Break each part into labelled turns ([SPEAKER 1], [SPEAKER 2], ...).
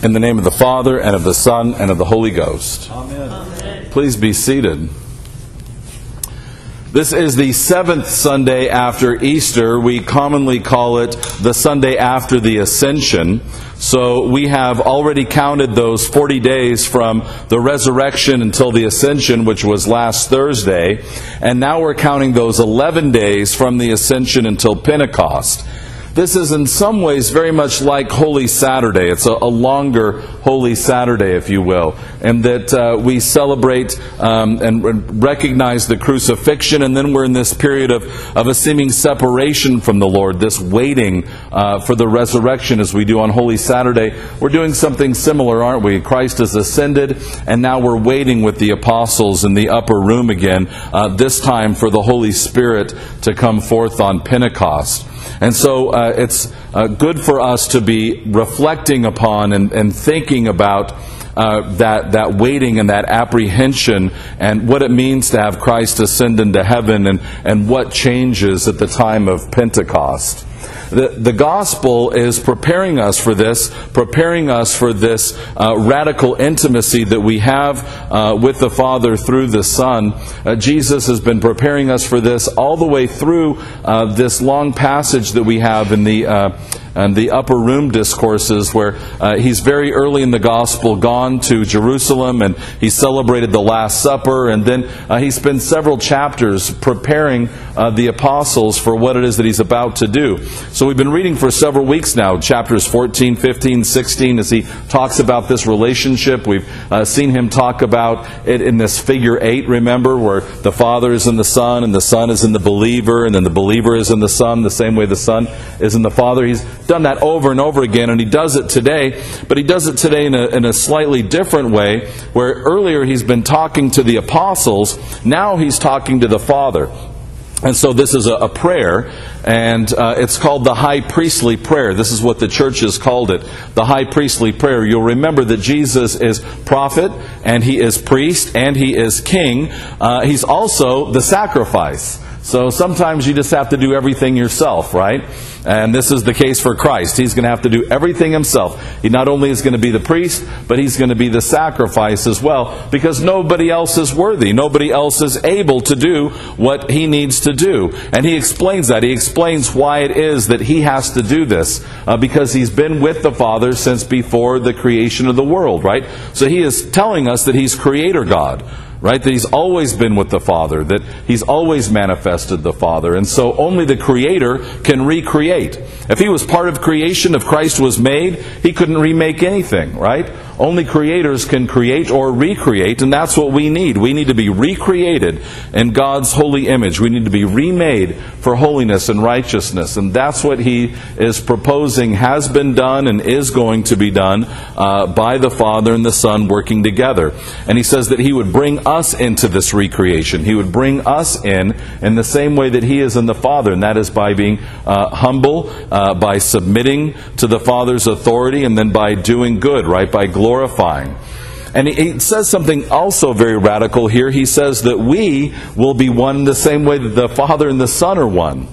[SPEAKER 1] In the name of the Father, and of the Son, and of the Holy Ghost.
[SPEAKER 2] Amen.
[SPEAKER 1] Please be seated. This is the seventh Sunday after Easter. We commonly call it the Sunday after the Ascension. So we have already counted those 40 days from the resurrection until the Ascension, which was last Thursday. And now we're counting those 11 days from the Ascension until Pentecost. This is in some ways very much like Holy Saturday. It's a, a longer Holy Saturday, if you will, and that uh, we celebrate um, and recognize the crucifixion, and then we're in this period of, of a seeming separation from the Lord, this waiting uh, for the resurrection as we do on Holy Saturday. We're doing something similar, aren't we? Christ has ascended, and now we're waiting with the apostles in the upper room again, uh, this time for the Holy Spirit to come forth on Pentecost. And so uh, it's uh, good for us to be reflecting upon and, and thinking about uh, that, that waiting and that apprehension and what it means to have Christ ascend into heaven and, and what changes at the time of Pentecost. The, the gospel is preparing us for this, preparing us for this uh, radical intimacy that we have uh, with the Father through the Son. Uh, Jesus has been preparing us for this all the way through uh, this long passage that we have in the uh, and the upper room discourses where uh, he's very early in the gospel gone to Jerusalem and he celebrated the Last Supper, and then uh, he spends several chapters preparing uh, the apostles for what it is that he's about to do. So we've been reading for several weeks now, chapters 14, 15, 16, as he talks about this relationship. We've uh, seen him talk about it in this figure eight, remember, where the Father is in the Son and the Son is in the believer, and then the believer is in the Son, the same way the Son is in the Father. He's done that over and over again, and he does it today, but he does it today in a, in a slightly different way, where earlier he's been talking to the apostles, now he's talking to the Father. And so this is a, a prayer, and uh, it's called the high priestly prayer. This is what the church has called it, the high priestly prayer. You'll remember that Jesus is prophet, and he is priest, and he is king. Uh, he's also the sacrifice. So sometimes you just have to do everything yourself, right? And this is the case for Christ. He's going to have to do everything himself. He not only is going to be the priest, but he's going to be the sacrifice as well, because nobody else is worthy. Nobody else is able to do what he needs to do. And he explains that. He explains why it is that he has to do this, uh, because he's been with the Father since before the creation of the world, right? So he is telling us that he's creator God right? That he's always been with the Father, that he's always manifested the Father. And so only the Creator can recreate. If he was part of creation, if Christ was made, he couldn't remake anything, right? Only creators can create or recreate, and that's what we need. We need to be recreated in God's holy image. We need to be remade for holiness and righteousness. And that's what he is proposing has been done and is going to be done uh, by the Father and the Son working together. And he says that he would bring us into this recreation. He would bring us in in the same way that he is in the Father, and that is by being uh, humble, uh, by submitting to the Father's authority, and then by doing good, right? By glorifying. And he says something also very radical here. He says that we will be one the same way that the Father and the Son are one.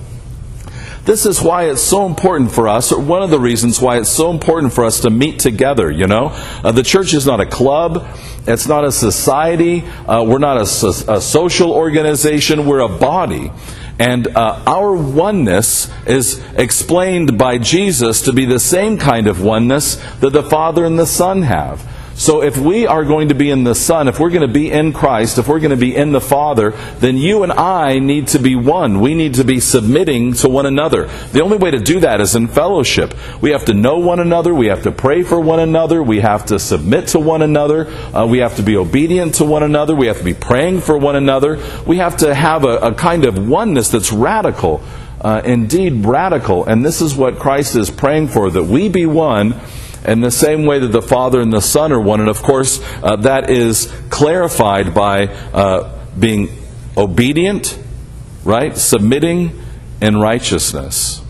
[SPEAKER 1] This is why it's so important for us, or one of the reasons why it's so important for us to meet together, you know? Uh, the church is not a club, it's not a society, uh, we're not a, a, social organization, we're a body. And uh, our oneness is explained by Jesus to be the same kind of oneness that the Father and the Son have. So if we are going to be in the Son, if we're going to be in Christ, if we're going to be in the Father, then you and I need to be one. We need to be submitting to one another. The only way to do that is in fellowship. We have to know one another. We have to pray for one another. We have to submit to one another. Uh, we have to be obedient to one another. We have to be praying for one another. We have to have a, a kind of oneness that's radical. Uh, indeed, radical. And this is what Christ is praying for, that we be one in the same way that the Father and the Son are one. And of course, uh, that is clarified by uh, being obedient, right? Submitting in righteousness.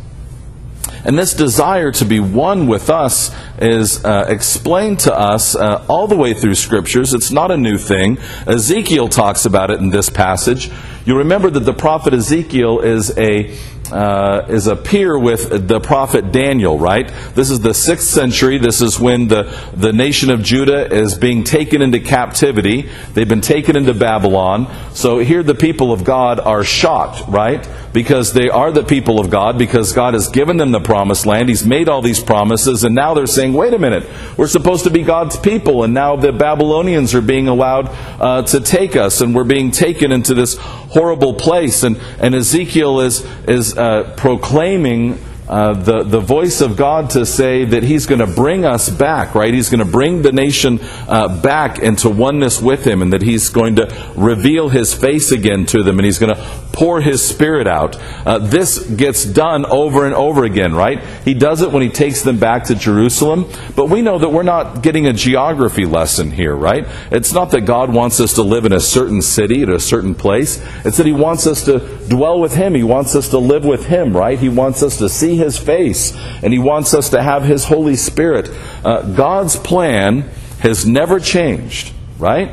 [SPEAKER 1] And this desire to be one with us is uh, explained to us uh, all the way through scriptures. It's not a new thing. Ezekiel talks about it in this passage. You remember that the prophet Ezekiel is a uh, is a peer with the prophet Daniel, right? This is the sixth century. This is when the, the nation of Judah is being taken into captivity. They've been taken into Babylon. So here the people of God are shocked, right? Because they are the people of God, because God has given them the promised land. He's made all these promises, and now they're saying, wait a minute, we're supposed to be God's people, and now the Babylonians are being allowed uh, to take us, and we're being taken into this horrible place. And, and Ezekiel is, is uh, proclaiming uh, the, the voice of God to say that He's going to bring us back, right? He's going to bring the nation uh, back into oneness with Him, and that He's going to reveal His face again to them, and He's going to pour His Spirit out. Uh, this gets done over and over again, right? He does it when He takes them back to Jerusalem, but we know that we're not getting a geography lesson here, right? It's not that God wants us to live in a certain city, at a certain place. It's that He wants us to dwell with Him. He wants us to live with Him, right? He wants us to see his face, and He wants us to have His Holy Spirit. Uh, God's plan has never changed, right?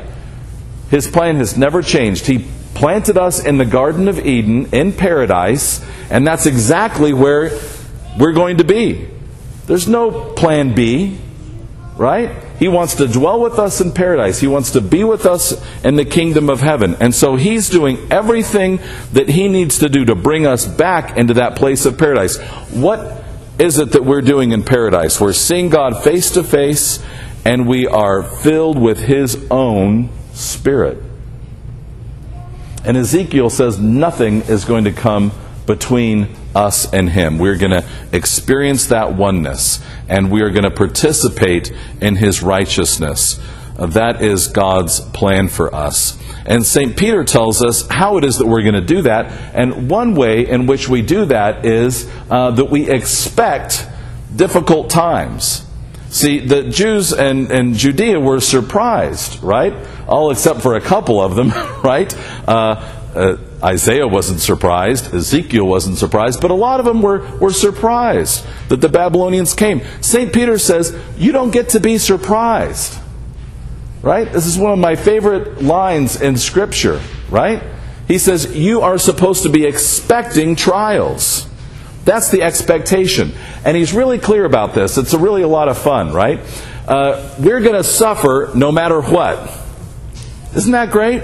[SPEAKER 1] His plan has never changed. He planted us in the Garden of Eden, in paradise, and that's exactly where we're going to be. There's no plan B, right? He wants to dwell with us in paradise. He wants to be with us in the kingdom of heaven. And so he's doing everything that he needs to do to bring us back into that place of paradise. What is it that we're doing in paradise? We're seeing God face to face and we are filled with his own spirit. And Ezekiel says nothing is going to come between us and Him. We're going to experience that oneness, and we are going to participate in His righteousness. Uh, that is God's plan for us. And St. Peter tells us how it is that we're going to do that. And one way in which we do that is uh, that we expect difficult times. See, the Jews and, and Judea were surprised, right? All except for a couple of them, right? Uh, uh, Isaiah wasn't surprised, Ezekiel wasn't surprised, but a lot of them were, were surprised that the Babylonians came. St. Peter says, You don't get to be surprised. Right? This is one of my favorite lines in Scripture, right? He says, You are supposed to be expecting trials. That's the expectation. And he's really clear about this. It's a really a lot of fun, right? Uh, we're going to suffer no matter what. Isn't that great?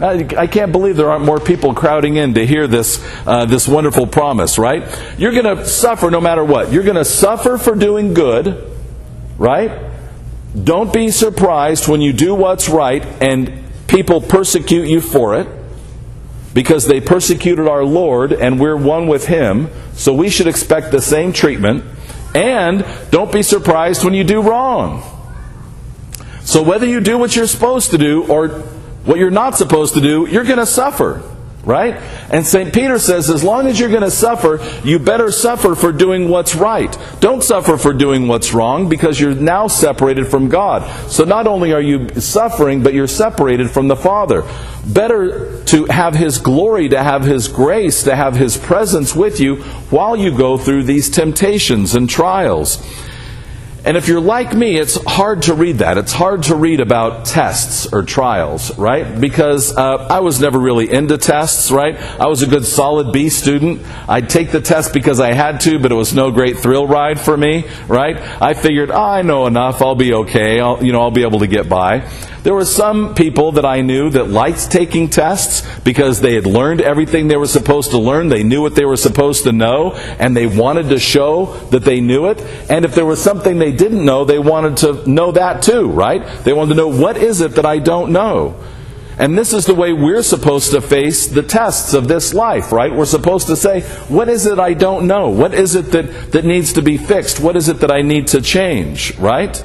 [SPEAKER 1] I can't believe there aren't more people crowding in to hear this, uh, this wonderful promise, right? You're going to suffer no matter what. You're going to suffer for doing good, right? Don't be surprised when you do what's right and people persecute you for it because they persecuted our Lord and we're one with Him. So we should expect the same treatment. And don't be surprised when you do wrong. So whether you do what you're supposed to do or what you're not supposed to do, you're going to suffer. Right? And St. Peter says, as long as you're going to suffer, you better suffer for doing what's right. Don't suffer for doing what's wrong because you're now separated from God. So not only are you suffering, but you're separated from the Father. Better to have His glory, to have His grace, to have His presence with you while you go through these temptations and trials. And if you're like me, it's hard to read that. It's hard to read about tests or trials, right? Because uh, I was never really into tests, right? I was a good solid B student. I'd take the test because I had to, but it was no great thrill ride for me, right? I figured, oh, I know enough. I'll be okay. I'll, you know, I'll be able to get by. There were some people that I knew that liked taking tests because they had learned everything they were supposed to learn. They knew what they were supposed to know, and they wanted to show that they knew it. And if there was something they didn't know, they wanted to know that too, right? They wanted to know, what is it that I don't know? And this is the way we're supposed to face the tests of this life, right? We're supposed to say, what is it I don't know? What is it that, that needs to be fixed? What is it that I need to change, right?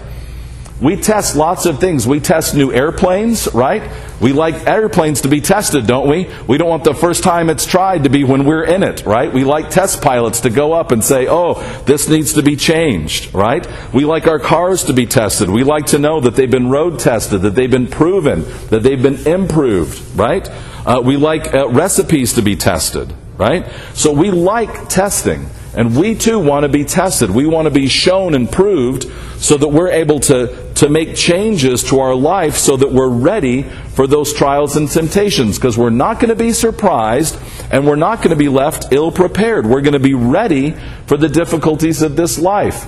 [SPEAKER 1] We test lots of things. We test new airplanes, right? We like airplanes to be tested, don't we? We don't want the first time it's tried to be when we're in it, right? We like test pilots to go up and say, oh, this needs to be changed, right? We like our cars to be tested. We like to know that they've been road tested, that they've been proven, that they've been improved, right? Uh, we like uh, recipes to be tested, right? So we like testing. And we too want to be tested. We want to be shown and proved so that we're able to, to make changes to our life so that we're ready for those trials and temptations. Because we're not going to be surprised and we're not going to be left ill prepared. We're going to be ready for the difficulties of this life.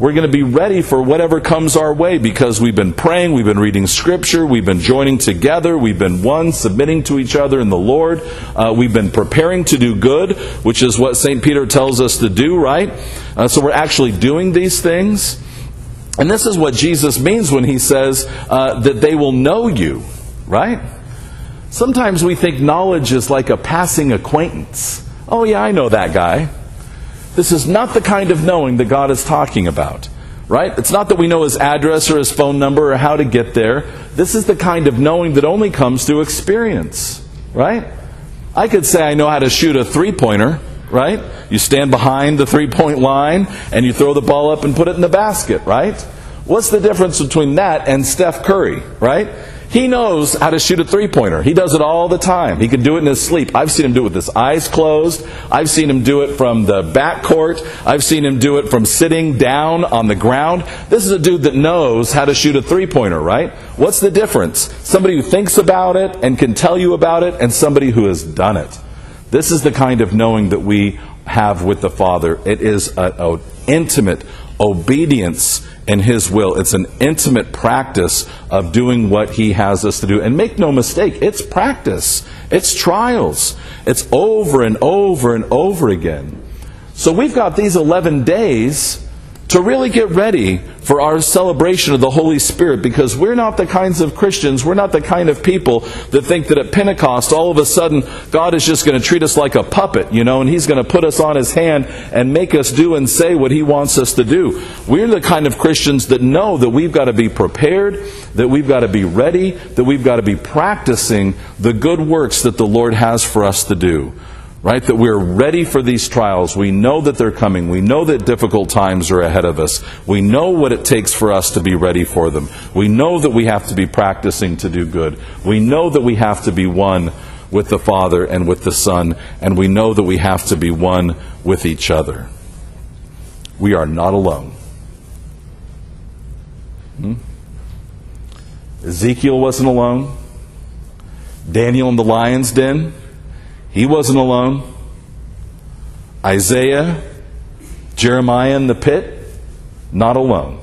[SPEAKER 1] We're going to be ready for whatever comes our way because we've been praying, we've been reading Scripture, we've been joining together, we've been one, submitting to each other in the Lord. Uh, we've been preparing to do good, which is what St. Peter tells us to do, right? Uh, so we're actually doing these things. And this is what Jesus means when he says uh, that they will know you, right? Sometimes we think knowledge is like a passing acquaintance. Oh, yeah, I know that guy. This is not the kind of knowing that God is talking about, right? It's not that we know his address or his phone number or how to get there. This is the kind of knowing that only comes through experience, right? I could say I know how to shoot a three pointer, right? You stand behind the three point line and you throw the ball up and put it in the basket, right? What's the difference between that and Steph Curry, right? He knows how to shoot a three pointer. He does it all the time. He can do it in his sleep. I've seen him do it with his eyes closed. I've seen him do it from the back court. I've seen him do it from sitting down on the ground. This is a dude that knows how to shoot a three pointer, right? What's the difference? Somebody who thinks about it and can tell you about it, and somebody who has done it. This is the kind of knowing that we have with the Father. It is an intimate obedience in His will. It's an intimate practice of doing what He has us to do. And make no mistake, it's practice, it's trials, it's over and over and over again. So we've got these 11 days to really get ready for our celebration of the Holy Spirit because we're not the kinds of Christians, we're not the kind of people that think that at Pentecost all of a sudden God is just going to treat us like a puppet, you know, and He's going to put us on His hand and make us do and say what He wants us to do. We're the kind of Christians that know that we've got to be prepared, that we've got to be ready, that we've got to be practicing the good works that the Lord has for us to do right? That we're ready for these trials. We know that they're coming. We know that difficult times are ahead of us. We know what it takes for us to be ready for them. We know that we have to be practicing to do good. We know that we have to be one with the Father and with the Son, and we know that we have to be one with each other. We are not alone. Hmm? Ezekiel wasn't alone. Daniel in the lion's den he wasn't alone. Isaiah, Jeremiah in the pit, not alone.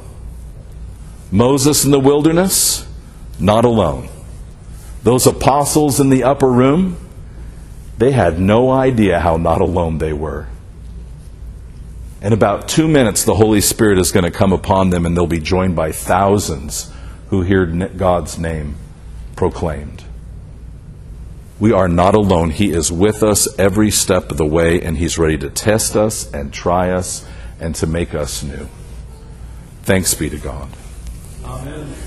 [SPEAKER 1] Moses in the wilderness, not alone. Those apostles in the upper room, they had no idea how not alone they were. In about two minutes, the Holy Spirit is going to come upon them, and they'll be joined by thousands who hear God's name proclaimed. We are not alone. He is with us every step of the way, and He's ready to test us and try us and to make us new. Thanks be to God. Amen.